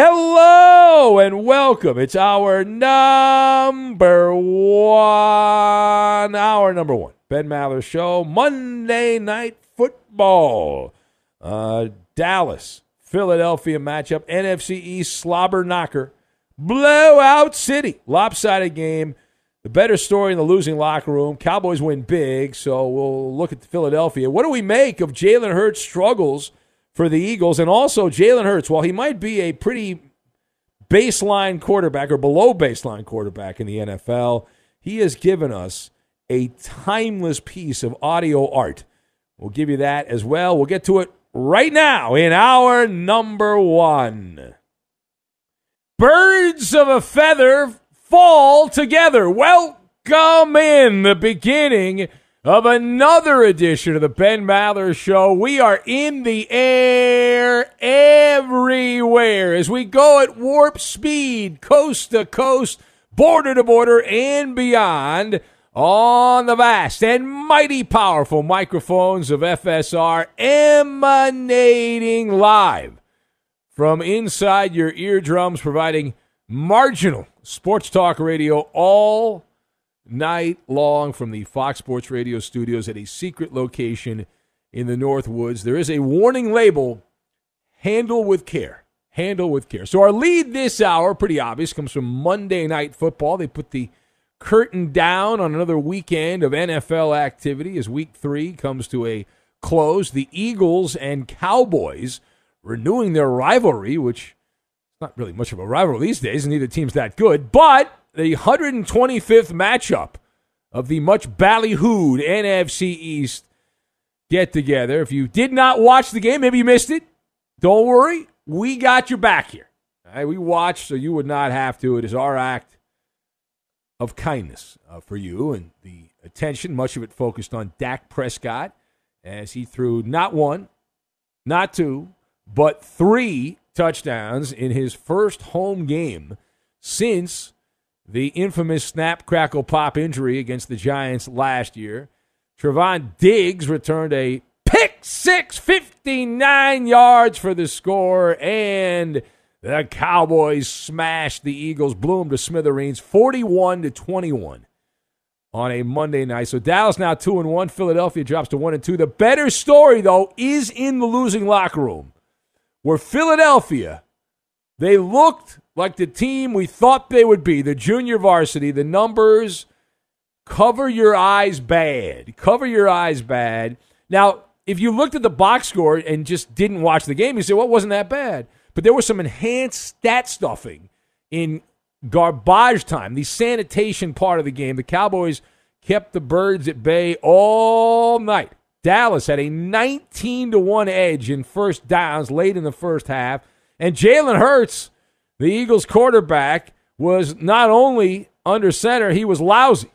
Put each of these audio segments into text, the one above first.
Hello and welcome. It's hour number one, hour number one Ben Maller show, Monday Night Football. Uh, Dallas, Philadelphia matchup, NFC East slobber knocker, blowout city, lopsided game. The better story in the losing locker room. Cowboys win big, so we'll look at Philadelphia. What do we make of Jalen Hurts' struggles? For the Eagles. And also, Jalen Hurts, while he might be a pretty baseline quarterback or below baseline quarterback in the NFL, he has given us a timeless piece of audio art. We'll give you that as well. We'll get to it right now in hour number one. Birds of a feather fall together. Welcome in the beginning of another edition of the Ben Maller Show. We are in the air everywhere as we go at warp speed, coast to coast, border to border, and beyond on the vast and mighty powerful microphones of FSR emanating live from inside your eardrums, providing marginal sports talk radio all night long from the Fox Sports Radio studios at a secret location in the North Woods. There is a warning label handle with care. Handle with care. So, our lead this hour, pretty obvious, comes from Monday Night Football. They put the curtain down on another weekend of NFL activity as week three comes to a close. The Eagles and Cowboys renewing their rivalry, which not really much of a rivalry these days, and neither team's that good, but the 125th matchup of the much ballyhooed NFC East get together. If you did not watch the game, maybe you missed it, don't worry. We got your back here. We watched, so you would not have to. It is our act of kindness uh, for you and the attention, much of it focused on Dak Prescott as he threw not one, not two, but three touchdowns in his first home game since the infamous snap, crackle, pop injury against the Giants last year. Trevon Diggs returned a pick six, 59 yards for the score, and the Cowboys smashed the Eagles, blew them to smithereens, 41 to 21 on a Monday night. So Dallas now two and one. Philadelphia drops to one and two. The better story though is in the losing locker room, where Philadelphia they looked like the team we thought they would be, the junior varsity. The numbers cover your eyes bad. Cover your eyes bad. Now, if you looked at the box score and just didn't watch the game, you say, well, it wasn't that bad. But there was some enhanced stat stuffing in garbage time, the sanitation part of the game. The Cowboys kept the birds at bay all night. Dallas had a 19 to 1 edge in first downs late in the first half. And Jalen Hurts, the Eagles quarterback, was not only under center, he was lousy.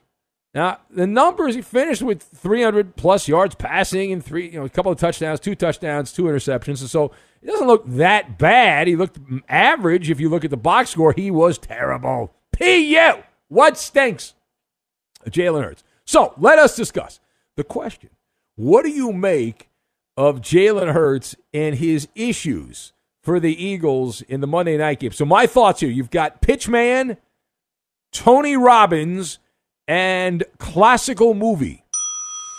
Now, the numbers, he finished with 300 plus yards passing and three, you know, a couple of touchdowns, two touchdowns, two interceptions. And so it doesn't look that bad. He looked average. If you look at the box score, he was terrible. P.U. What stinks? Jalen Hurts. So let us discuss the question What do you make of Jalen Hurts and his issues for the Eagles in the Monday night game? So, my thoughts here you've got Pitchman, Tony Robbins, and classical movie.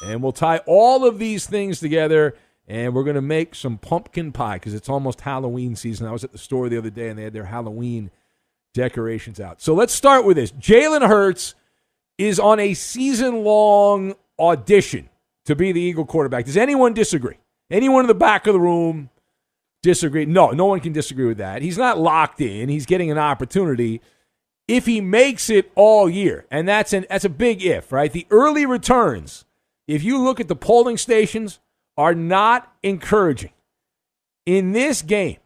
And we'll tie all of these things together and we're going to make some pumpkin pie because it's almost Halloween season. I was at the store the other day and they had their Halloween decorations out. So let's start with this. Jalen Hurts is on a season long audition to be the Eagle quarterback. Does anyone disagree? Anyone in the back of the room disagree? No, no one can disagree with that. He's not locked in. He's getting an opportunity if he makes it all year. And that's an that's a big if, right? The early returns, if you look at the polling stations, are not encouraging. In this game,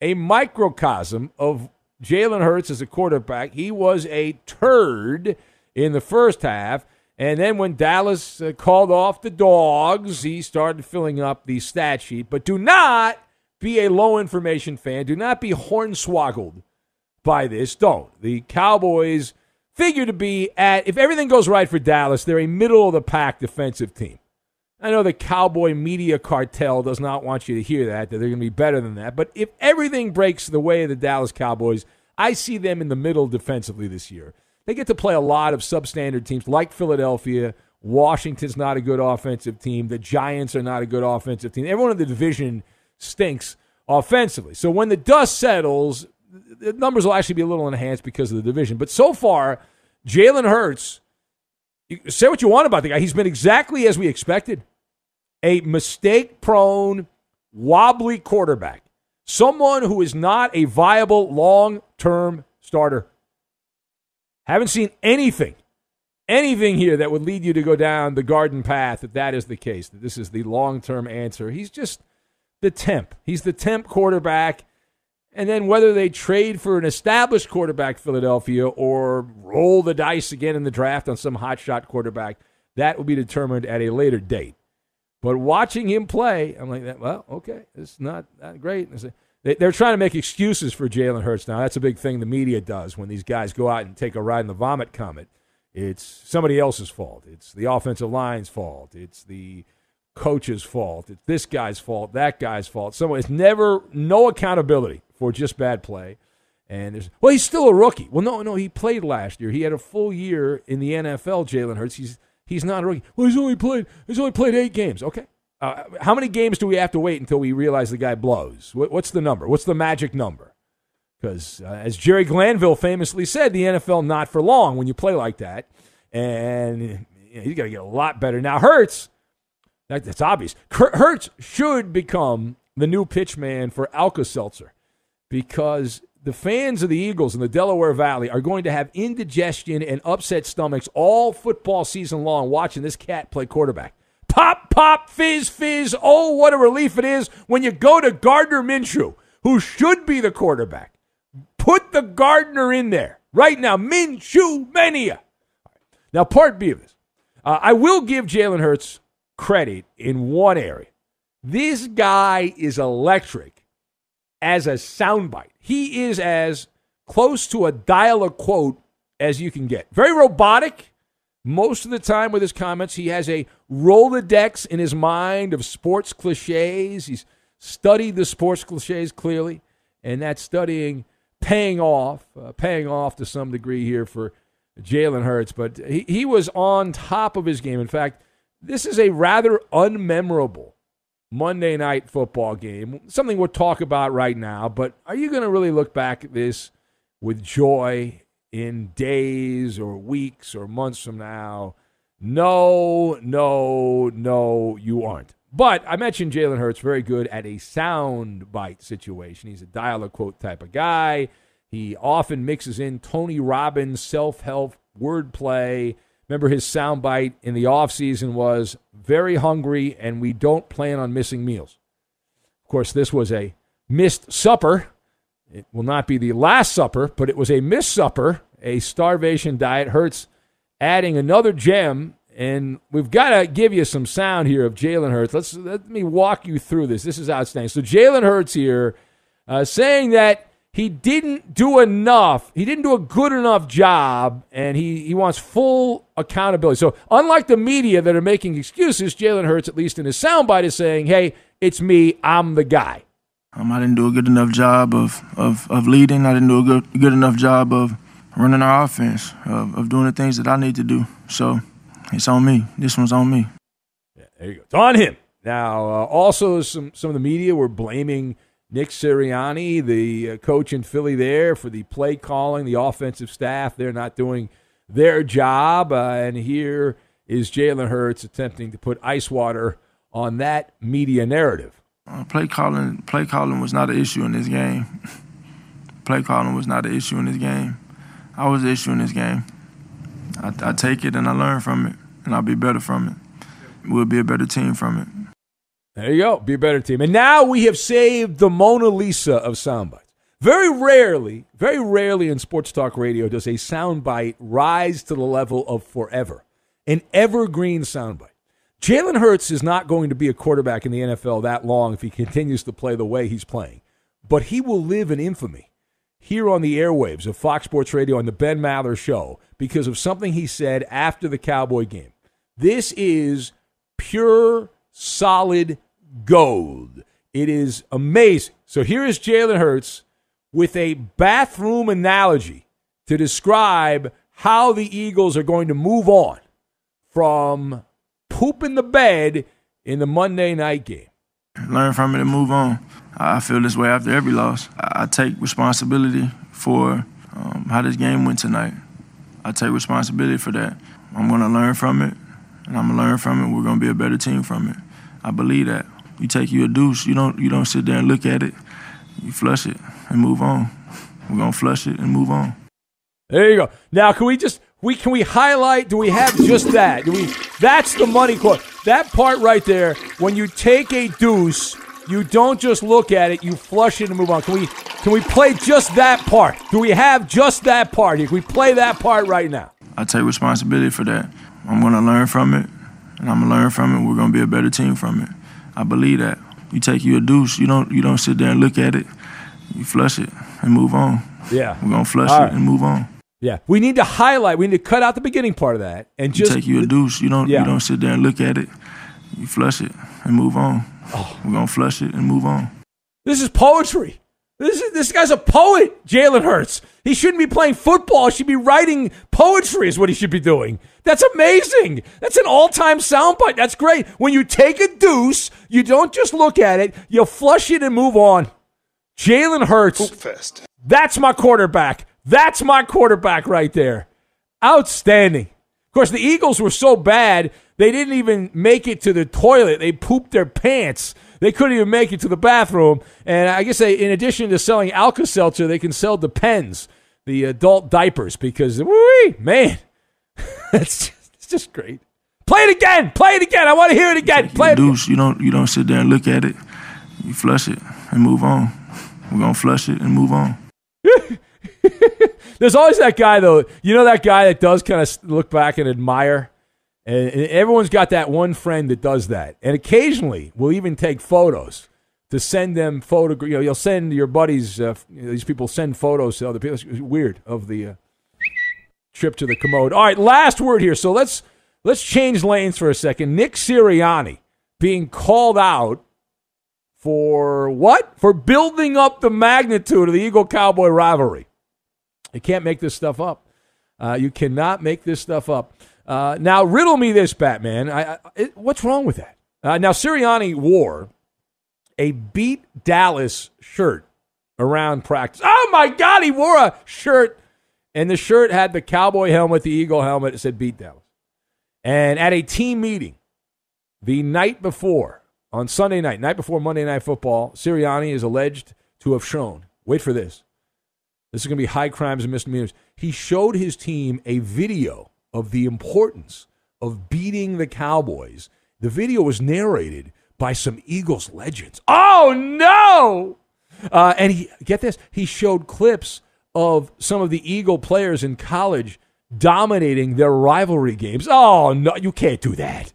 a microcosm of Jalen Hurts as a quarterback, he was a turd in the first half. And then when Dallas uh, called off the dogs, he started filling up the stat sheet. But do not be a low information fan. Do not be hornswoggled by this. Don't. The Cowboys figure to be at, if everything goes right for Dallas, they're a middle of the pack defensive team. I know the cowboy media cartel does not want you to hear that, that they're going to be better than that. But if everything breaks the way of the Dallas Cowboys, I see them in the middle defensively this year. They get to play a lot of substandard teams like Philadelphia. Washington's not a good offensive team. The Giants are not a good offensive team. Everyone in the division stinks offensively. So when the dust settles, the numbers will actually be a little enhanced because of the division. But so far, Jalen Hurts, say what you want about the guy. He's been exactly as we expected a mistake prone, wobbly quarterback, someone who is not a viable long term starter. Haven't seen anything, anything here that would lead you to go down the garden path if that is the case, that this is the long term answer. He's just the temp. He's the temp quarterback. And then whether they trade for an established quarterback, Philadelphia, or roll the dice again in the draft on some hotshot quarterback, that will be determined at a later date. But watching him play, I'm like, well, okay, it's not that great. They're trying to make excuses for Jalen Hurts now. That's a big thing the media does when these guys go out and take a ride in the vomit comet. It's somebody else's fault. It's the offensive line's fault. It's the coach's fault. It's this guy's fault, that guy's fault. Someone it's never no accountability for just bad play. And there's well, he's still a rookie. Well, no, no, he played last year. He had a full year in the NFL. Jalen Hurts. He's He's not a rookie. Well, he's only played. He's only played eight games. Okay. Uh, how many games do we have to wait until we realize the guy blows? What, what's the number? What's the magic number? Because uh, as Jerry Glanville famously said, the NFL not for long when you play like that, and you know, he's got to get a lot better. Now Hurts, that's obvious. Hurts should become the new pitch man for Alka Seltzer because the fans of the Eagles in the Delaware Valley are going to have indigestion and upset stomachs all football season long watching this cat play quarterback. Pop, pop, fizz, fizz. Oh, what a relief it is when you go to Gardner Minshew, who should be the quarterback. Put the Gardner in there right now. Minshew mania. Now, part B of this. Uh, I will give Jalen Hurts credit in one area. This guy is electric as a soundbite. He is as close to a dial a quote as you can get. Very robotic. Most of the time with his comments, he has a Rolodex in his mind of sports cliches. He's studied the sports cliches clearly, and that studying paying off, uh, paying off to some degree here for Jalen Hurts. But he, he was on top of his game. In fact, this is a rather unmemorable Monday night football game, something we'll talk about right now. But are you going to really look back at this with joy in days or weeks or months from now? No, no, no, you aren't. But I mentioned Jalen Hurts, very good at a sound bite situation. He's a dial a quote type of guy. He often mixes in Tony Robbins self help wordplay. Remember his soundbite in the offseason was very hungry and we don't plan on missing meals. Of course, this was a missed supper. It will not be the last supper, but it was a missed supper, a starvation diet. Hurts adding another gem, and we've got to give you some sound here of Jalen Hurts. Let's let me walk you through this. This is outstanding. So Jalen Hurts here uh, saying that he didn't do enough. He didn't do a good enough job, and he, he wants full accountability. So, unlike the media that are making excuses, Jalen Hurts, at least in his soundbite, is saying, hey, it's me. I'm the guy. Um, I didn't do a good enough job of, of, of leading. I didn't do a good, good enough job of running our offense, of, of doing the things that I need to do. So, it's on me. This one's on me. Yeah, there you go. It's on him. Now, uh, also, some, some of the media were blaming – Nick Sirianni, the uh, coach in Philly there, for the play calling, the offensive staff, they're not doing their job. Uh, and here is Jalen Hurts attempting to put ice water on that media narrative. Uh, play calling, play calling was not an issue in this game. play calling was not an issue in this game. I was the issue in this game. I, I take it and I learn from it, and I'll be better from it. We'll be a better team from it. There you go. Be a better team. And now we have saved the Mona Lisa of soundbites. Very rarely, very rarely in sports talk radio does a soundbite rise to the level of forever, an evergreen soundbite. Jalen Hurts is not going to be a quarterback in the NFL that long if he continues to play the way he's playing, but he will live in infamy here on the airwaves of Fox Sports Radio on the Ben Maller Show because of something he said after the Cowboy game. This is pure, solid gold. It is amazing. So here is Jalen Hurts with a bathroom analogy to describe how the Eagles are going to move on from poop in the bed in the Monday night game. Learn from it and move on. I feel this way after every loss. I take responsibility for um, how this game went tonight. I take responsibility for that. I'm going to learn from it, and I'm going to learn from it. We're going to be a better team from it. I believe that. You take you a deuce. You don't you don't sit there and look at it. You flush it and move on. We're gonna flush it and move on. There you go. Now, can we just we can we highlight? Do we have just that? Do we? That's the money quote. That part right there. When you take a deuce, you don't just look at it. You flush it and move on. Can we? Can we play just that part? Do we have just that part? Can we play that part right now? I take responsibility for that. I'm gonna learn from it, and I'm gonna learn from it. We're gonna be a better team from it. I believe that. You take you a deuce, you don't you don't sit there and look at it. You flush it and move on. Yeah. We're gonna flush All it right. and move on. Yeah. We need to highlight, we need to cut out the beginning part of that and just you take you a deuce, you don't yeah. you don't sit there and look at it. You flush it and move on. Oh. We're gonna flush it and move on. This is poetry. This is this guy's a poet, Jalen Hurts. He shouldn't be playing football. He should be writing poetry, is what he should be doing. That's amazing. That's an all time soundbite. That's great. When you take a deuce, you don't just look at it, you flush it and move on. Jalen Hurts. Fest. That's my quarterback. That's my quarterback right there. Outstanding. Of course, the Eagles were so bad, they didn't even make it to the toilet. They pooped their pants. They couldn't even make it to the bathroom. And I guess they, in addition to selling Alka Seltzer, they can sell Depends, the adult diapers, because, man, it's, just, it's just great. Play it again. Play it again. I want to hear it again. Play it. Deuce, you don't you don't sit there and look at it. You flush it and move on. We're gonna flush it and move on. There's always that guy though. You know that guy that does kind of look back and admire And, everyone's got that one friend that does that. And occasionally, we'll even take photos to send them photo. You know, you'll send your buddies. Uh, these people send photos to other people. It's weird of the uh, trip to the commode. All right, last word here. So let's let's change lanes for a second. Nick Sirianni being called out for what? For building up the magnitude of the Eagle Cowboy rivalry. You can't make this stuff up. Uh, you cannot make this stuff up. Uh, now, riddle me this, Batman. I, I, it, what's wrong with that? Uh, now, Sirianni wore a beat Dallas shirt around practice. Oh my God, he wore a shirt, and the shirt had the cowboy helmet, the eagle helmet. It said beat Dallas. And at a team meeting the night before, on Sunday night, night before Monday Night Football, Sirianni is alleged to have shown, wait for this, this is going to be high crimes and misdemeanors. He showed his team a video of the importance of beating the Cowboys. The video was narrated by some Eagles legends. Oh no! Uh, and he get this, he showed clips of some of the Eagle players in college dominating their rivalry games. Oh no, you can't do that.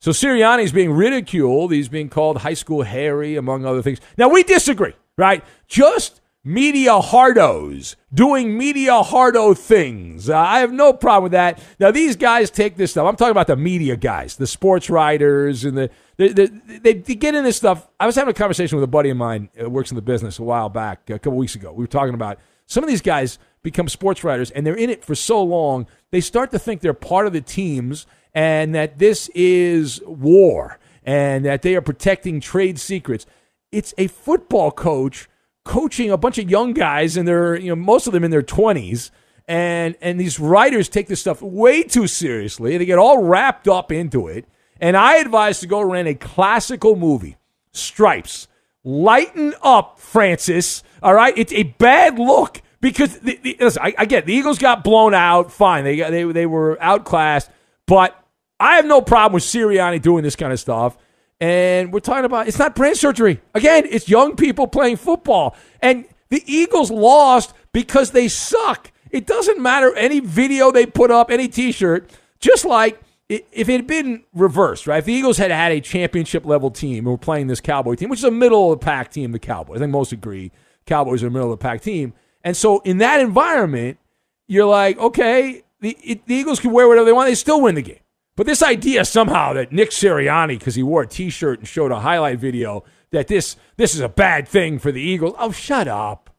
So Sirianni's being ridiculed. He's being called high school Harry, among other things. Now we disagree, right? Just media hardos doing media hardo things. Uh, I have no problem with that. Now, these guys take this stuff. I'm talking about the media guys, the sports writers, and the, the, the they, they, get in this stuff. I was having a conversation with a buddy of mine who works in the business a while back, a couple weeks ago. We were talking about some of these guys become sports writers, and they're in it for so long, they start to think they're part of the teams and that this is war and that they are protecting trade secrets. It's a football coach coaching a bunch of young guys and they're you know most of them in their 20s and and these writers take this stuff way too seriously they get all wrapped up into it and i advise to go rent a classical movie stripes. Lighten up francis all right? It's a bad look because the, the, listen, I, I get the eagles got blown out. Fine. They they, they were outclassed. But i have no problem with sirianni doing this kind of stuff and we're talking about it's not brain surgery. Again, it's young people playing football. And the Eagles lost because they suck. It doesn't matter any video they put up, any t shirt, just like if it had been reversed, right? If the Eagles had had a championship level team and were playing this Cowboy team, which is a middle of the pack team, the Cowboys, I think most agree Cowboys are a middle of the pack team. And so in that environment, you're like, okay, the, it, the Eagles can wear whatever they want, they still win the game. But this idea somehow that Nick Sirianni, because he wore a T-shirt and showed a highlight video, that this this is a bad thing for the Eagles. Oh, shut up!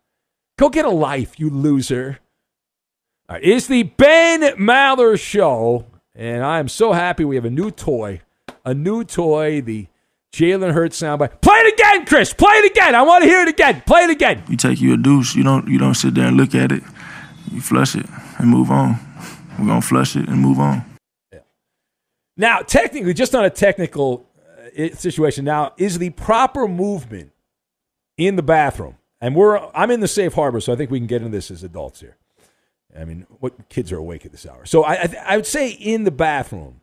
Go get a life, you loser. It's the Ben Maller Show, and I am so happy we have a new toy, a new toy, the Jalen Hurts soundbite. Play it again, Chris. Play it again. I want to hear it again. Play it again. You take you a deuce. You don't you don't sit there and look at it. You flush it and move on. We're gonna flush it and move on. Now, technically, just on a technical uh, situation, now is the proper movement in the bathroom, and we're I'm in the safe harbor, so I think we can get into this as adults here. I mean, what kids are awake at this hour? So I I, I would say in the bathroom,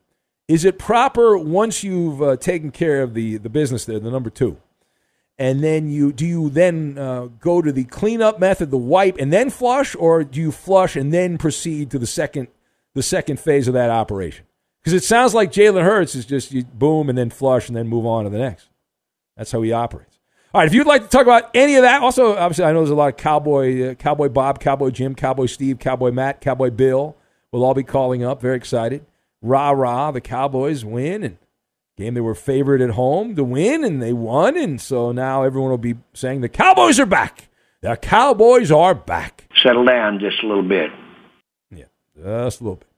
is it proper once you've uh, taken care of the the business there, the number two, and then you do you then uh, go to the cleanup method, the wipe, and then flush, or do you flush and then proceed to the second the second phase of that operation? Because it sounds like Jalen Hurts is just you boom and then flush and then move on to the next. That's how he operates. All right, if you'd like to talk about any of that, also obviously I know there's a lot of Cowboy, uh, Cowboy Bob, Cowboy Jim, Cowboy Steve, Cowboy Matt, Cowboy Bill. We'll all be calling up. Very excited. Rah rah! The Cowboys win and game they were favored at home to win and they won and so now everyone will be saying the Cowboys are back. The Cowboys are back. Settle down just a little bit. Yeah, just a little bit.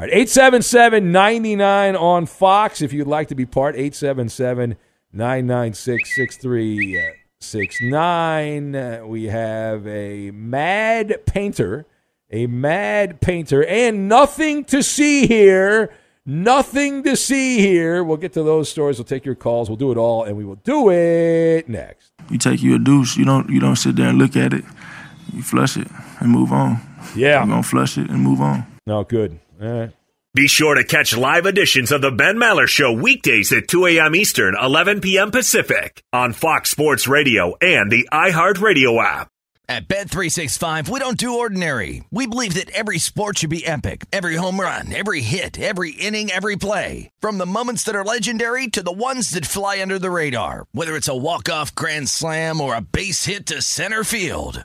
All right, 877 99 on Fox. If you'd like to be part, 877 996 6369. Uh, uh, we have a mad painter, a mad painter, and nothing to see here. Nothing to see here. We'll get to those stories. We'll take your calls. We'll do it all, and we will do it next. You take you a deuce. You don't. You don't sit there and look at it. You flush it and move on. Yeah, you're gonna flush it and move on. No, good. All right. Be sure to catch live editions of the Ben Maller Show weekdays at 2 a.m. Eastern, 11 p.m. Pacific on Fox Sports Radio and the iHeartRadio app. At Bet365, we don't do ordinary. We believe that every sport should be epic. Every home run, every hit, every inning, every play. From the moments that are legendary to the ones that fly under the radar. Whether it's a walk-off grand slam or a base hit to center field.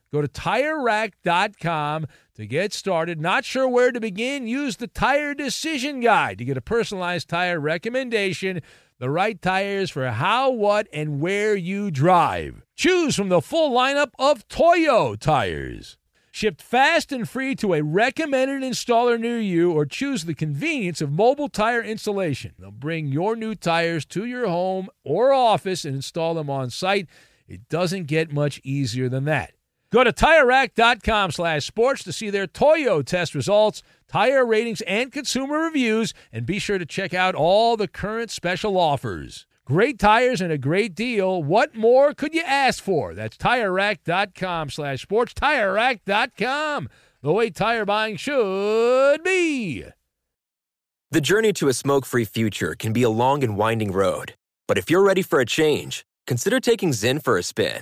Go to TireRack.com to get started. Not sure where to begin? Use the Tire Decision Guide to get a personalized tire recommendation the right tires for how, what, and where you drive. Choose from the full lineup of Toyo tires. Shipped fast and free to a recommended installer near you, or choose the convenience of mobile tire installation. They'll bring your new tires to your home or office and install them on site. It doesn't get much easier than that. Go to TireRack.com slash sports to see their Toyo test results, tire ratings, and consumer reviews, and be sure to check out all the current special offers. Great tires and a great deal. What more could you ask for? That's TireRack.com slash sports. TireRack.com, the way tire buying should be. The journey to a smoke-free future can be a long and winding road. But if you're ready for a change, consider taking Zyn for a spin.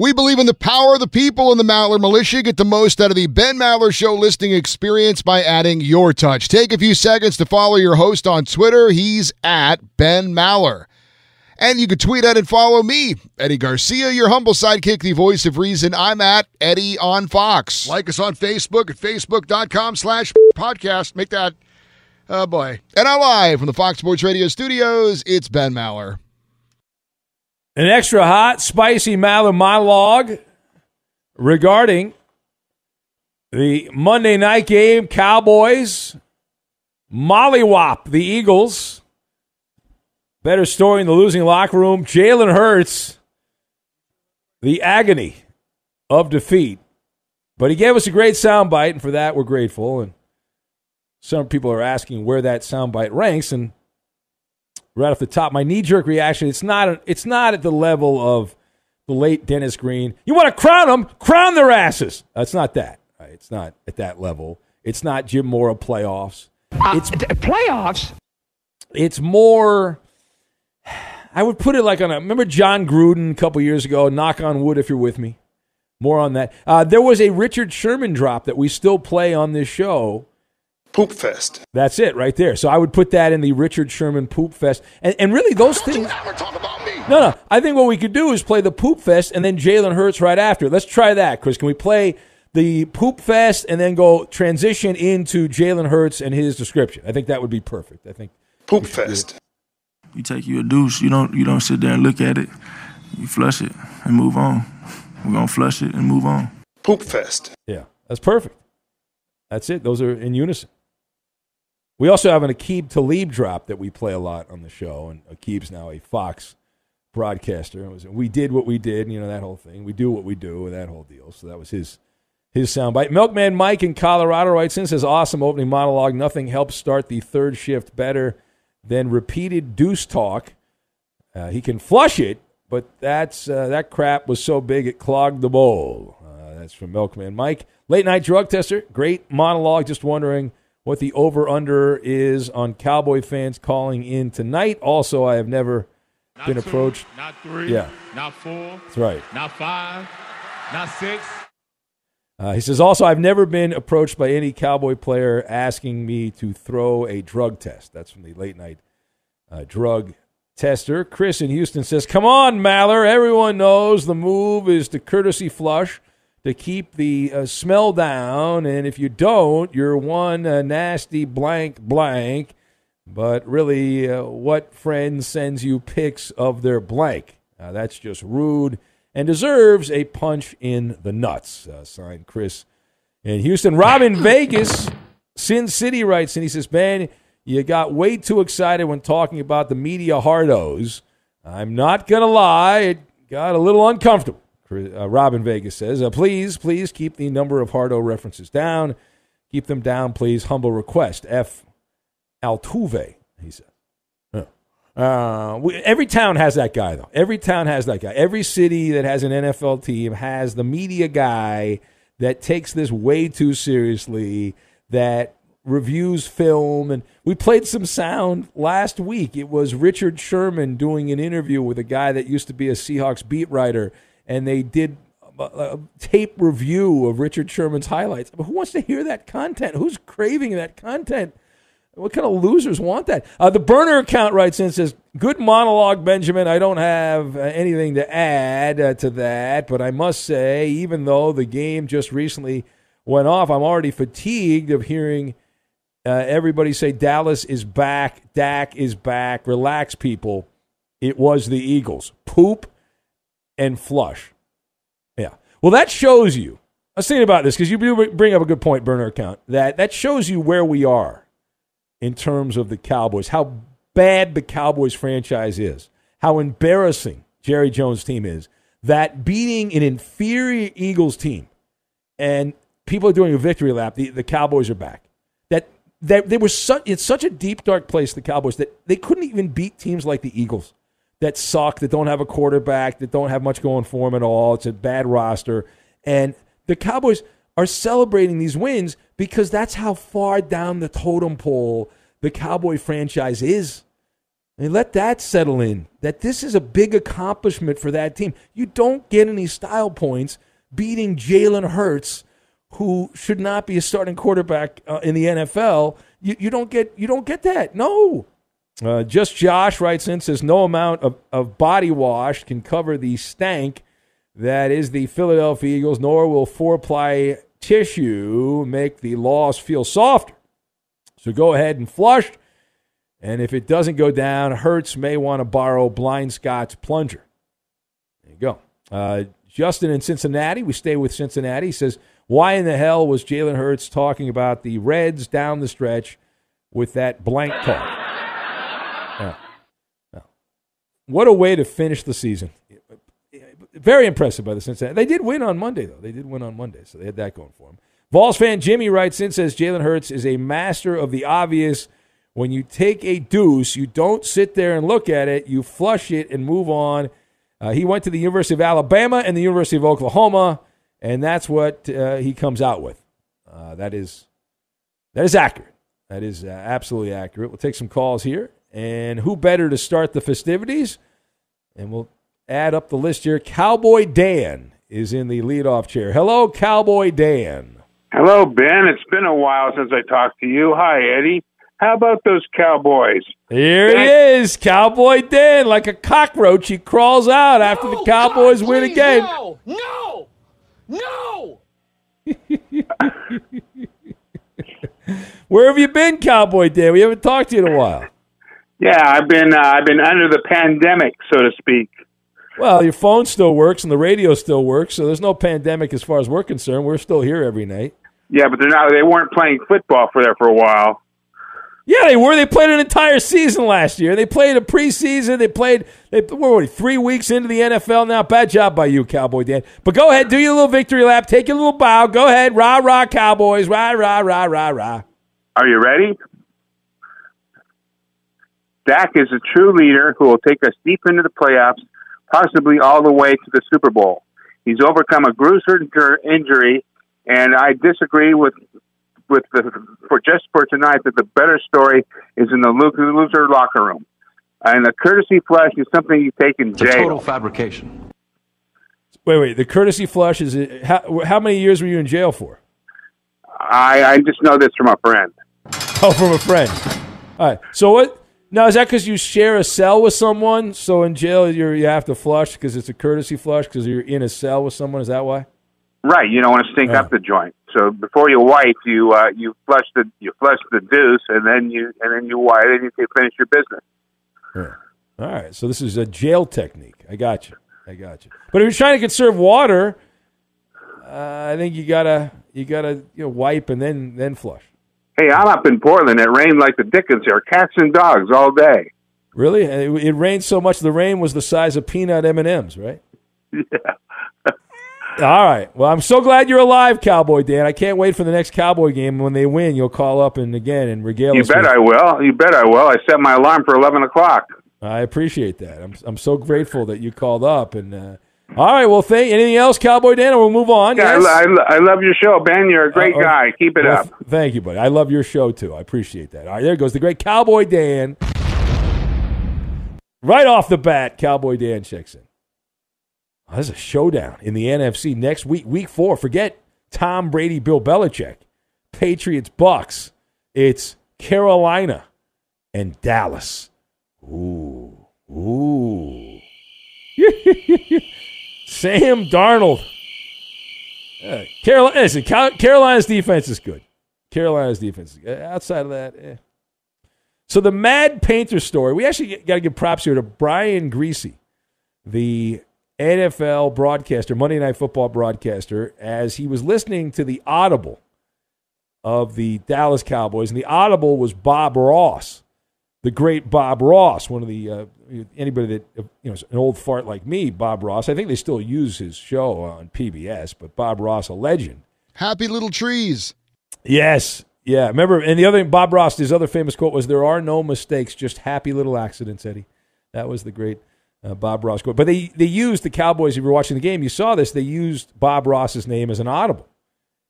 We believe in the power of the people and the Maller Militia. Get the most out of the Ben Maller Show listening experience by adding your touch. Take a few seconds to follow your host on Twitter. He's at Ben Maller. And you can tweet at and follow me, Eddie Garcia, your humble sidekick, the voice of reason. I'm at Eddie on Fox. Like us on Facebook at facebook.com slash podcast. Make that, oh boy. And I'm live from the Fox Sports Radio studios. It's Ben Maller. An extra hot, spicy Maller monologue regarding the Monday night game, Cowboys, mollywop the Eagles. Better story in the losing locker room. Jalen Hurts, the agony of defeat. But he gave us a great soundbite, and for that we're grateful. And some people are asking where that soundbite ranks, and right off the top, my knee jerk reaction it's not it's not at the level of the late Dennis Green. You want to crown them? Crown their asses. It's not that. Right? It's not at that level. It's not Jim Mora playoffs. Uh, it's playoffs. It's more. I would put it like on a. Remember Jon Gruden a couple years ago? Knock on wood if you're with me. More on that. Uh, there was a Richard Sherman drop that we still play on this show. Poop Fest. That's it right there. So I would put that in the Richard Sherman Poop Fest. And, and really, those things. No, no. I think what we could do is play the Poop Fest and then Jalen Hurts right after. Let's try that, Chris. Can we play the Poop Fest and then go transition into Jalen Hurts and his description? I think that would be perfect. I think Poop Fest. You take you a douche. You don't you don't sit there and look at it. You flush it and move on. We're gonna flush it and move on. Poop Fest. Yeah, that's perfect. That's it. Those are in unison. We also have an Aqib Talib drop that we play a lot on the show, and Aqib's now a Fox broadcaster. Was, we did what we did, you know that whole thing. We do what we do, and that whole deal. So that was his his soundbite. Milkman Mike in Colorado writes in says, "Awesome opening monologue. Nothing helps start the third shift better than repeated deuce talk. Uh, he can flush it, but that's uh, that crap was so big it clogged the bowl." Uh, that's from Milkman Mike. Late night drug tester. Great monologue. Just wondering what the over under is on Cowboy fans calling in tonight. Also, I have never not been two, approached. Not three. Yeah. Not four. That's right. Not five. Not six. Uh, he says, also, I've never been approached by any Cowboy player asking me to throw a drug test. That's from the late night uh, drug tester. Chris in Houston says, Come on, Maller. Everyone knows the move is to courtesy flush to keep the uh, smell down. And if you don't, you're one uh, nasty blank blank. But really, uh, what friend sends you pics of their blank? Uh, that's just rude and deserves a punch in the nuts. Uh, signed Chris in Houston. Robin Vegas, Sin City writes, and he says, Man, you got way too excited when talking about the media hardos. I'm not going to lie, it got a little uncomfortable. Uh, Robin Vegas says, uh, Please, please keep the number of hardo references down. Keep them down, please. Humble request. F. Altuve, he said. Uh, we, every town has that guy, though. Every town has that guy. Every city that has an NFL team has the media guy that takes this way too seriously, that reviews film. And we played some sound last week. It was Richard Sherman doing an interview with a guy that used to be a Seahawks beat writer, and they did a, tape review of Richard Sherman's highlights. But who wants to hear that content? Who's craving that content? What kind of losers want that? Uh, the burner account writes in says, Good monologue, Benjamin. I don't have uh, anything to add uh, to that, but I must say, even though the game just recently went off, I'm already fatigued of hearing uh, everybody say Dallas is back, Dak is back. Relax, people. It was the Eagles. Poop and flush. Yeah. Well, that shows you. I was thinking about this because you bring up a good point, burner account. That that shows you where we are in terms of the Cowboys, how bad the Cowboys franchise is, how embarrassing Jerry Jones' team is, that beating an inferior Eagles team and people are doing a victory lap, the, the Cowboys are back. That, that they were such, it's such a deep, dark place, the Cowboys, that they couldn't even beat teams like the Eagles that suck, that don't have a quarterback, that don't have much going for them at all. It's a bad roster. And the Cowboys are celebrating these wins because that's how far down the totem pole the Cowboy franchise is. And let that settle in. That this is a big accomplishment for that team. You don't get any style points beating Jalen Hurts, who should not be a starting quarterback uh, in the NFL. You, you don't get you don't get that. No. Uh, just Josh writes in says no amount of, of body wash can cover the stank that is the Philadelphia Eagles, nor will four ply tissue make the loss feel softer. So go ahead and flush. And if it doesn't go down, Hurts may want to borrow Blind Scott's plunger. There you go. Uh, Justin in Cincinnati, we stay with Cincinnati, he says, Why in the hell was Jalen Hurts talking about the Reds down the stretch with that blank talk? Yeah. Yeah. What a way to finish the season. Very impressive by the Cincinnati. They did win on Monday, though. They did win on Monday, so they had that going for them. Vols fan Jimmy writes in says Jalen Hurts is a master of the obvious. When you take a deuce, you don't sit there and look at it. You flush it and move on. Uh, he went to the University of Alabama and the University of Oklahoma, and that's what uh, he comes out with. Uh, that is that is accurate. That is uh, absolutely accurate. We'll take some calls here, and who better to start the festivities? And we'll add up the list here. Cowboy Dan is in the leadoff chair. Hello, Cowboy Dan. Hello, Ben. It's been a while since I talked to you. Hi, Eddie. How about those Cowboys? Here he is, Cowboy Dan, like a cockroach. He crawls out after the Cowboys win a game. No, no, no. Where have you been, Cowboy Dan? We haven't talked to you in a while. Yeah, I've been uh, I've been under the pandemic, so to speak. Well, your phone still works and the radio still works, so there's no pandemic as far as we're concerned. We're still here every night. Yeah, but they're not. They weren't playing football for there for a while. Yeah, they were. They played an entire season last year. They played a preseason. They played. They were we, three weeks into the NFL now. Bad job by you, Cowboy Dan. But go ahead, do your little victory lap. Take your little bow. Go ahead, rah rah, Cowboys, rah rah rah rah rah. Are you ready? Dak is a true leader who will take us deep into the playoffs, possibly all the way to the Super Bowl. He's overcome a gruesome injury, and I disagree with with the for just for tonight that the better story is in the loser locker room. And the courtesy flush is something you take in jail. total fabrication. Wait, wait. The courtesy flush is how, how many years were you in jail for? I, I just know this from a friend. Oh, from a friend. All right. So what? Now is that because you share a cell with someone? So in jail you you have to flush because it's a courtesy flush because you're in a cell with someone. Is that why? Right, you don't want to stink up the joint. So before you wipe, you uh, you flush the you flush the deuce, and then you and then you wipe, and you can finish your business. All right. So this is a jail technique. I got you. I got you. But if you're trying to conserve water, uh, I think you gotta you gotta you know, wipe and then then flush. Hey, I'm up in Portland. It rained like the dickens here, cats and dogs all day. Really? It, it rained so much. The rain was the size of peanut M and M's, right? Yeah. All right. Well, I'm so glad you're alive, Cowboy Dan. I can't wait for the next Cowboy game. When they win, you'll call up and again and regale You us. bet with- I will. You bet I will. I set my alarm for eleven o'clock. I appreciate that. I'm I'm so grateful that you called up. And uh, all right. Well, thank anything else, Cowboy Dan, or we'll move on. Yeah, yes? I, I, I love your show, Ben. You're a great Uh, uh, guy. Keep it well, up. Thank you, buddy. I love your show too. I appreciate that. All right, there goes the great Cowboy Dan. Right off the bat, Cowboy Dan checks in. Oh, there's a showdown in the NFC next week, week four. Forget Tom Brady, Bill Belichick, Patriots, Bucs. It's Carolina and Dallas. Ooh, ooh. Sam Darnold. Uh, Carolina, listen, Carolina's defense is good. Carolina's defense is good. Outside of that, eh. So the Mad Painter story, we actually got to give props here to Brian Griese, the NFL broadcaster, Monday Night Football broadcaster, as he was listening to the audible of the Dallas Cowboys, and the audible was Bob Ross, the great Bob Ross, one of the uh, anybody that uh, you know is an old fart like me, Bob Ross. I think they still use his show on PBS, but Bob Ross, a legend. Happy little trees. Yes. Yeah. Remember, and the other Bob Ross, his other famous quote was, "There are no mistakes, just happy little accidents." Eddie, that was the great uh, Bob Ross quote. But they they used the Cowboys. If you were watching the game, you saw this. They used Bob Ross's name as an audible,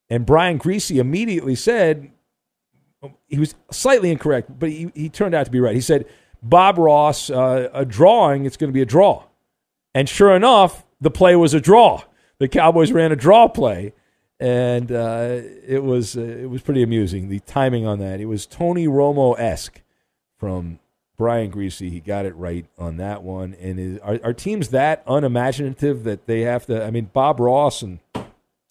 and Brian Griese immediately said he was slightly incorrect, but he, he turned out to be right. He said, "Bob Ross, uh, a drawing, it's going to be a draw," and sure enough, the play was a draw. The Cowboys ran a draw play and uh, it was uh, it was pretty amusing. The timing on that it was Tony Romo esque from Brian Griese. He got it right on that one. And is, are, are teams that unimaginative that they have to? I mean, Bob Ross and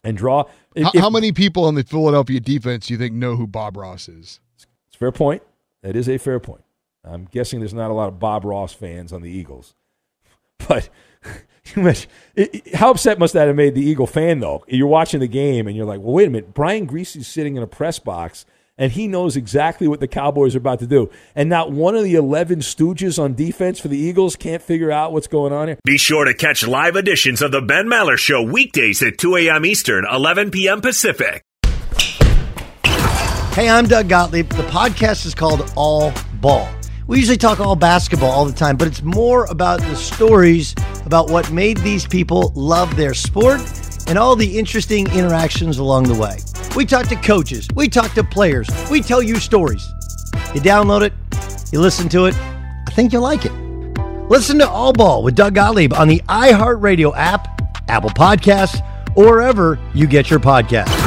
and draw. If- How, if- how many people on the Philadelphia defense do you think know who Bob Ross is? It's a fair point. That is a fair point. I'm guessing there's not a lot of Bob Ross fans on the Eagles, but. it- it- How upset must that have made the Eagle fan, though? You're watching the game and you're like, well, wait a minute. Brian Griese's sitting in a press box and he knows exactly what the Cowboys are about to do. And not one of the 11 stooges on defense for the Eagles can't figure out what's going on here. Be sure to catch live editions of the Ben Maller Show weekdays at 2 a.m. Eastern, 11 p.m. Pacific. Hey, I'm Doug Gottlieb. The podcast is called All Ball. We usually talk all basketball all the time, but it's more about the stories about what made these people love their sport and all the interesting interactions along the way. We talk to coaches, we talk to players, we tell you stories. You download it, you listen to it, I think you'll like it. Listen to All Ball with Doug Gottlieb on the iHeartRadio app, Apple Podcasts, or wherever you get your podcasts.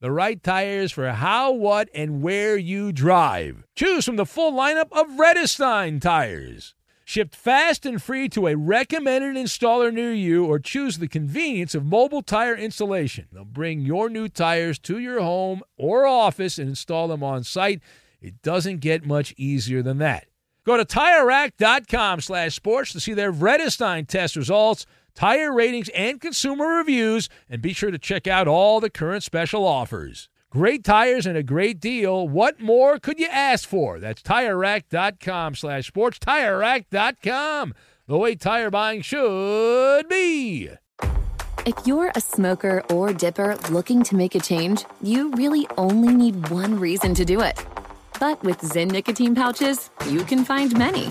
the right tires for how, what, and where you drive. Choose from the full lineup of Vredestein tires. Shipped fast and free to a recommended installer near you, or choose the convenience of mobile tire installation. They'll bring your new tires to your home or office and install them on site. It doesn't get much easier than that. Go to TireRack.com slash sports to see their Vredestein test results tire ratings, and consumer reviews, and be sure to check out all the current special offers. Great tires and a great deal. What more could you ask for? That's TireRack.com slash sports. TireRack.com, the way tire buying should be. If you're a smoker or dipper looking to make a change, you really only need one reason to do it. But with Zyn nicotine pouches, you can find many.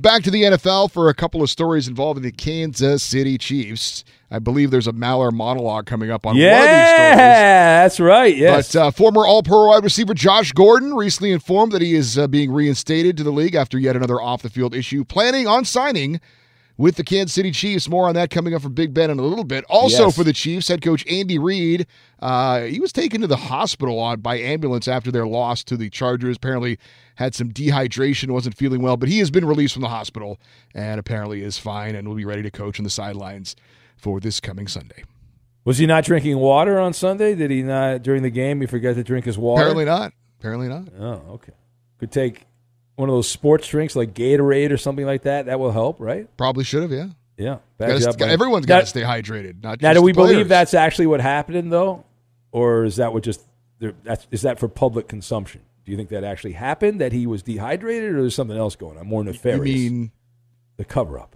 Back to the NFL for a couple of stories involving the Kansas City Chiefs. I believe there's a Maller monologue coming up on yeah, one of these stories. Yeah, that's right. Yes. But uh, former All Pro wide receiver Josh Gordon recently informed that he is uh, being reinstated to the league after yet another off the field issue, planning on signing with the Kansas City Chiefs. More on that coming up from Big Ben in a little bit. Also Yes. for the Chiefs, head coach Andy Reid, uh, he was taken to the hospital on by ambulance after their loss to the Chargers. Apparently had some dehydration, wasn't feeling well, but he has been released from the hospital and apparently is fine and will be ready to coach on the sidelines for this coming Sunday. Was he not drinking water on Sunday? Did he not during the game? He forgot to drink his water. Apparently not. Apparently not. Oh, okay. Could take one of those sports drinks like Gatorade or something like that. That will help, right? Probably should have, yeah. Yeah. Gotta Back you st- up everyone's got to stay hydrated. Not Now, just do we believe that's actually what happened, though, or is that what just that's, is that for public consumption? Do you think that actually happened? That he was dehydrated, or there's something else going on, more nefarious? You mean the cover up?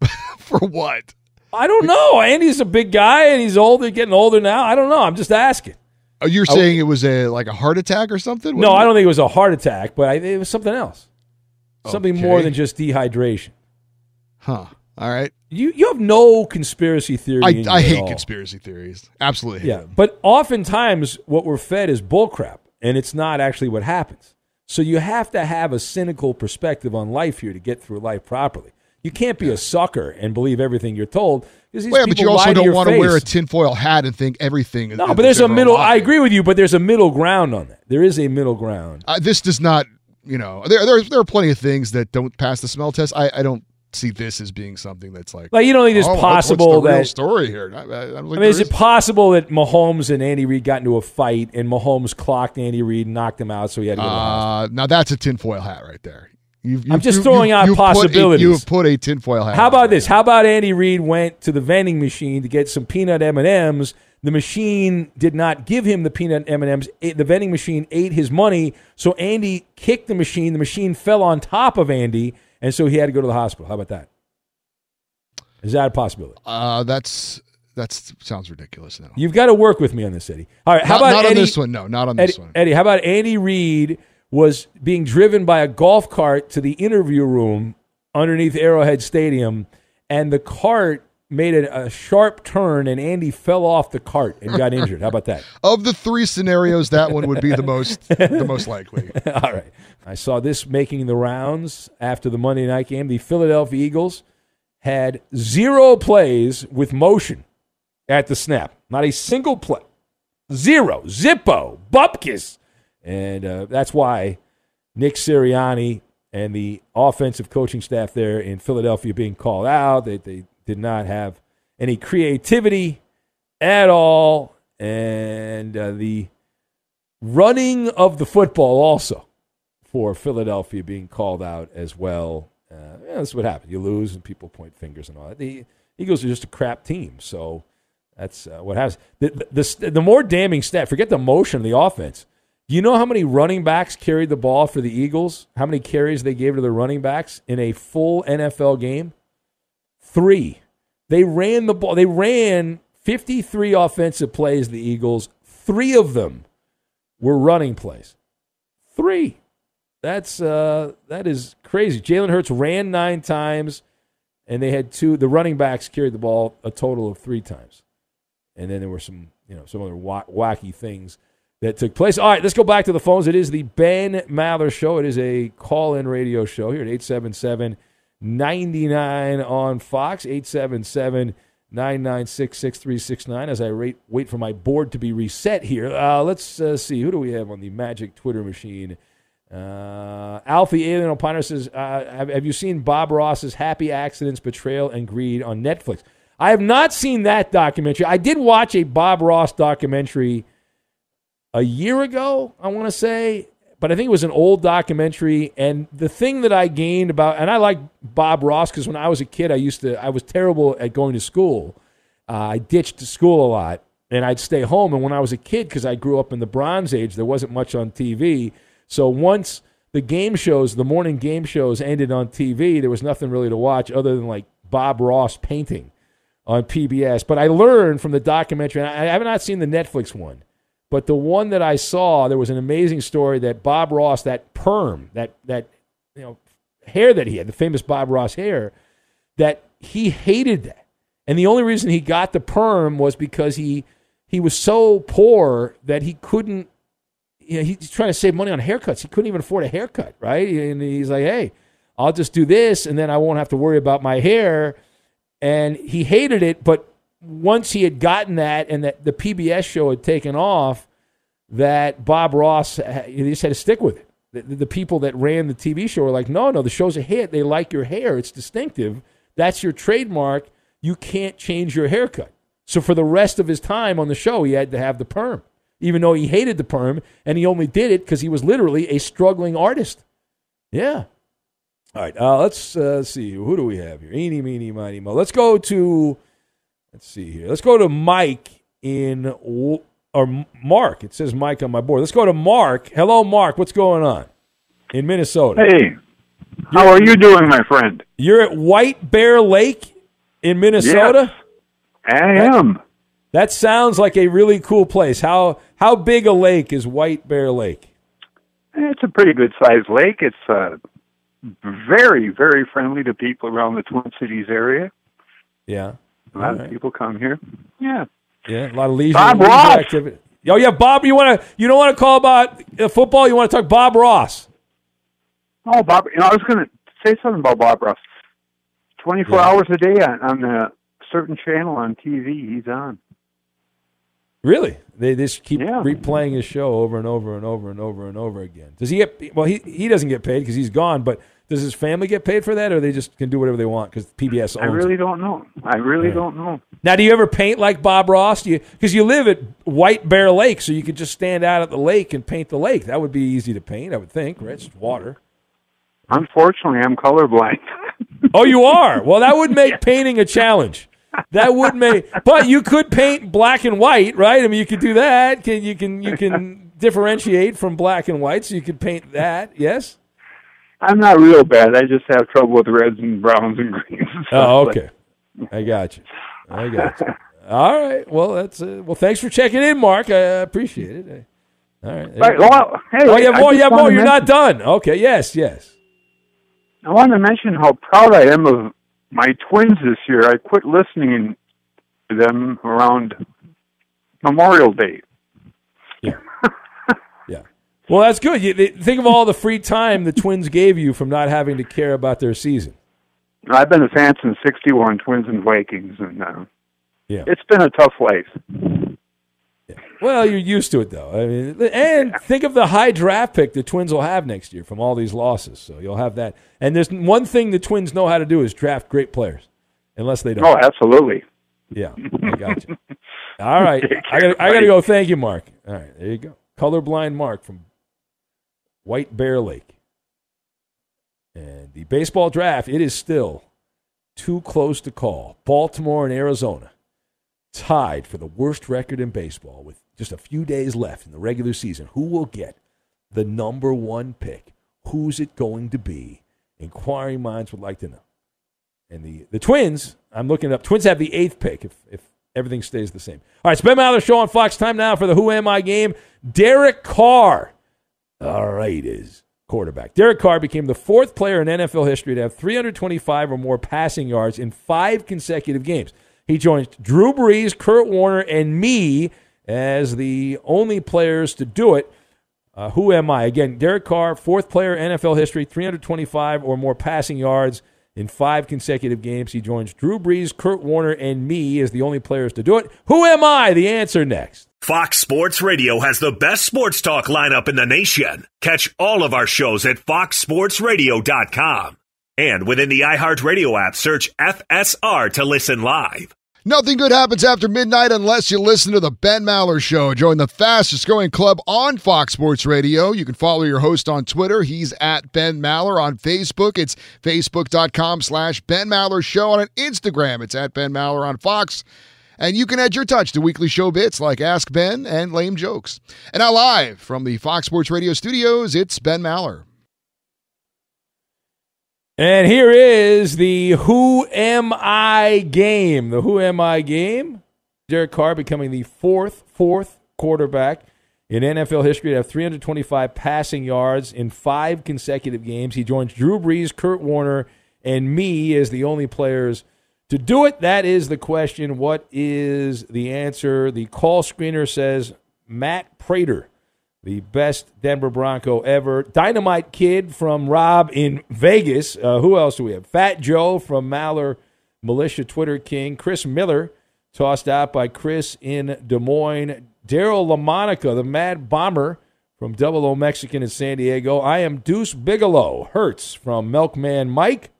for what? I don't know. Andy's a big guy, and he's older, getting older now. I don't know. I'm just asking. Oh, you're I- saying it was a like a heart attack or something? What No, I don't think it was a heart attack, but I, it was something else. Something more than just dehydration. Huh. All right. You you have no conspiracy theory. I, I at hate all. conspiracy theories. Absolutely. hate Yeah, them. but oftentimes what we're fed is bullcrap, and it's not actually what happens. So you have to have a cynical perspective on life here to get through life properly. You can't be a sucker and believe everything you're told Well, yeah, but you also don't want to wear a tinfoil hat and think everything. is- No, is but there's a middle. lie. I agree with you, but there's a middle ground on that. There is a middle ground. Uh, this does not, you know, there, there there are plenty of things that don't pass the smell test. I, I don't see this as being something that's like Like, you don't think it's oh, possible what's the real that- story here. I, I, I don't I think mean, there is it possible that Mahomes and Andy Reid got into a fight and Mahomes clocked Andy Reid, and knocked him out, so he had to go to? Uh, now that's a tinfoil hat right there. You've, I'm just throwing out put a- possibilities. you have put a tinfoil hat. How about this? How about Andy Reid went to the vending machine to get some peanut M and M's? The machine did not give him the peanut M and M's. The vending machine ate his money, so Andy kicked the machine. The machine fell on top of Andy, and so he had to go to the hospital. How about that? Is that a possibility? Uh, that's that's sounds ridiculous now. You've got to work with me on this, Eddie. All right, how Not- about not on this one, no, not on Eddie, this one. Eddie, how about Andy Reid was being driven by a golf cart to the interview room underneath Arrowhead Stadium, and the cart made a, a sharp turn, and Andy fell off the cart and got injured. How about that? Of the three scenarios, that one would be the most the most likely. All right. I saw this making the rounds after the Monday night game. The Philadelphia Eagles had zero plays with motion at the snap. Not a single play. Zero. Zippo. Bupkis. And uh, that's why Nick Sirianni and the offensive coaching staff there in Philadelphia being called out. They, they did not have any creativity at all. And uh, the running of the football also for Philadelphia being called out as well. Uh, yeah, that's what happened. You lose and people point fingers and all that. The Eagles are just a crap team, so that's uh, what happens. The, the, the, the more damning stat, forget the motion of the offense. You know how many running backs carried the ball for the Eagles? How many carries they gave to the running backs in a full NFL game? Three. They ran the ball. They ran 53 offensive plays, the Eagles. Three of them were running plays. Three. That's uh, that is crazy. Jalen Hurts ran nine times, and they had two. The running backs carried the ball a total of three times, and then there were some you know some other wacky things that took place. All right, let's go back to the phones. It is the Ben Maller Show. It is a call-in radio show here at 877 99 on Fox, 877 996 6369. As I wait for my board to be reset here, uh, let's uh, see. Who do we have on the magic Twitter machine? Uh, Alfie Alien Opiner says, uh, have, have you seen Bob Ross's Happy Accidents, Betrayal, and Greed on Netflix? I have not seen that documentary. I did watch a Bob Ross documentary a year ago, I want to say, but I think it was an old documentary. And the thing that I gained about, and I like Bob Ross because when I was a kid, I used to, I was terrible at going to school. Uh, I ditched school a lot and I'd stay home. And when I was a kid, because I grew up in the Bronze Age, there wasn't much on TV. So once the game shows, the morning game shows ended on TV, there was nothing really to watch other than like Bob Ross painting on PBS. But I learned from the documentary, and I have not seen the Netflix one, but the one that I saw, there was an amazing story that Bob Ross, that perm, that that you know hair that he had, the famous Bob Ross hair, that he hated that, and the only reason he got the perm was because he he was so poor that he couldn't. You know, he's trying to save money on haircuts. He couldn't even afford a haircut, right? And he's like, "Hey, I'll just do this, and then I won't have to worry about my hair. And he hated it, but once he had gotten that, and that the PBS show had taken off, that Bob Ross, he just had to stick with it. The, the people that ran the TV show were like, no, no, the show's a hit. They like your hair. It's distinctive. That's your trademark. You can't change your haircut. So for the rest of his time on the show, he had to have the perm, even though he hated the perm, and he only did it because he was literally a struggling artist. Yeah. All right. Uh, let's uh, see. Who do we have here? Eeny, meeny, miny, mo. Let's go to. Let's see here. Let's go to Mike in or Mark. It says Mike on my board. Let's go to Mark. Hello, Mark. What's going on in Minnesota? Hey, how are you doing, my friend? You're at White Bear Lake in Minnesota. Yes, I am. That sounds like a really cool place. How how big a lake is White Bear Lake? It's a pretty good sized lake. It's uh, very very friendly to people around the Twin Cities area. Yeah, a lot of people come here. Yeah. Yeah, a lot of leisure, Bob leisure Ross. activity. Oh yeah, Bob. You want to? You don't want to call about uh, football. You want to talk Bob Ross? Oh, Bob. You know, I was going to say something about Bob Ross. Twenty four hours a day on on a certain channel on TV. He's on. Really? They just keep replaying his show over and over and over and over and over again. Does he get? Well, he he doesn't get paid because he's gone. But does his family get paid for that, or they just can do whatever they want because PBS owns I it? really don't know. I really Yeah. don't know. Now, do you ever paint like Bob Ross? Do you because you live at White Bear Lake, so you could just stand out at the lake and paint the lake. That would be easy to paint, I would think. Right? It's just water. Unfortunately, I'm colorblind. Oh, you are. Well, that would make painting a challenge. That would make, but you could paint black and white, right? I mean, you could do that. Can you can you can differentiate from black and white, so you could paint that. Yes. I'm not real bad. I just have trouble with reds and browns and greens. and Oh, stuff, okay. I got you. I got you. All right. Well, that's uh, well. Thanks for checking in, Mark. I appreciate it. All right. Right, well, hey, oh, you have I more. just You have wanna more. You're not done. Okay. Yes. Yes. I want to mention how proud I am of my twins this year. I quit listening to them around Memorial Day. Well, that's good. You, think of all the free time the Twins gave you from not having to care about their season. I've been a fan since '61, Twins and Vikings, and uh, Yeah. it's been a tough life. Well, you're used to it though. I mean, and think of the high draft pick the Twins will have next year from all these losses. So you'll have that. And there's one thing the Twins know how to do is draft great players, unless they don't. Oh, absolutely. Yeah, I got you. All right, I I got to go. Thank you, Mark. All right, there you go. Colorblind Mark from White Bear Lake. And the baseball draft, it is still too close to call. Baltimore and Arizona tied for the worst record in baseball with just a few days left in the regular season. Who will get the number one pick? Who's it going to be? Inquiring minds would like to know. And the, the Twins, I'm looking up. Twins have the eighth pick if, if everything stays the same. All right, it's Ben Maller Show on Fox. Time now for the Who Am I game. Derek Carr. All right, is quarterback. Derek Carr became the fourth player in NFL history to have 325 or more passing yards in five consecutive games. He joins Drew Brees, Kurt Warner, and me as the only players to do it. Uh, who am I? Again, Derek Carr, fourth player in NFL history, 325 or more passing yards in five consecutive games. He joins Drew Brees, Kurt Warner, and me as the only players to do it. Who am I? The answer next. Fox Sports Radio has the best sports talk lineup in the nation. Catch all of our shows at foxsportsradio.com. And within the iHeartRadio app, search FSR to listen live. Nothing good happens after midnight unless you listen to the Ben Maller Show. Join the fastest growing club on Fox Sports Radio. You can follow your host on Twitter. He's at Ben Maller. On Facebook, it's facebook.com slash Ben Maller Show. On Instagram, it's at Ben Maller on Fox. And you can add your touch to weekly show bits like Ask Ben and Lame Jokes. And now live from the Fox Sports Radio studios, it's Ben Maller. And here is the Who Am I game. The Who Am I game. Derek Carr becoming the fourth, fourth quarterback in NFL history to have 325 passing yards in five consecutive games. He joins Drew Brees, Kurt Warner, and me as the only players to do it. That is the question. What is the answer? The call screener says Matt Prater the best Denver Bronco ever. Dynamite Kid from Rob in Vegas. Uh, who else do we have? Fat Joe from Maller Militia Twitter King. Chris Miller, tossed out by Chris in Des Moines. Daryle Lamonica, the Mad Bomber from Double O Mexican in San Diego. I am Deuce Bigalow. Hertz from Milkman Mike.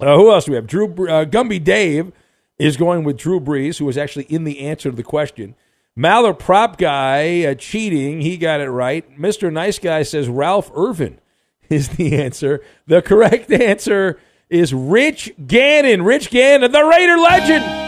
Uh, who else do we have? Drew uh, Gumby Dave is going with Drew Brees, who was actually in the answer to the question. Maller prop guy uh, cheating. He got it right. Mr. Nice Guy says Ralph Irvin is the answer. The correct answer is Rich Gannon. Rich Gannon, the Raider legend.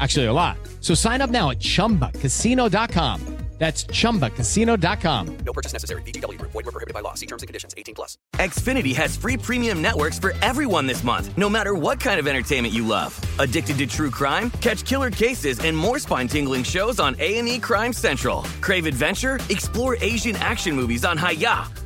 Actually, a lot. So sign up now at chumbacasino.com. That's chumbacasino.com. No purchase necessary. Group. Void were prohibited by law. See terms and conditions. 18 plus. Xfinity has free premium networks for everyone this month, no matter what kind of entertainment you love. Addicted to true crime? Catch killer cases and more spine-tingling shows on A&E Crime Central. Crave adventure? Explore Asian action movies on Hayya.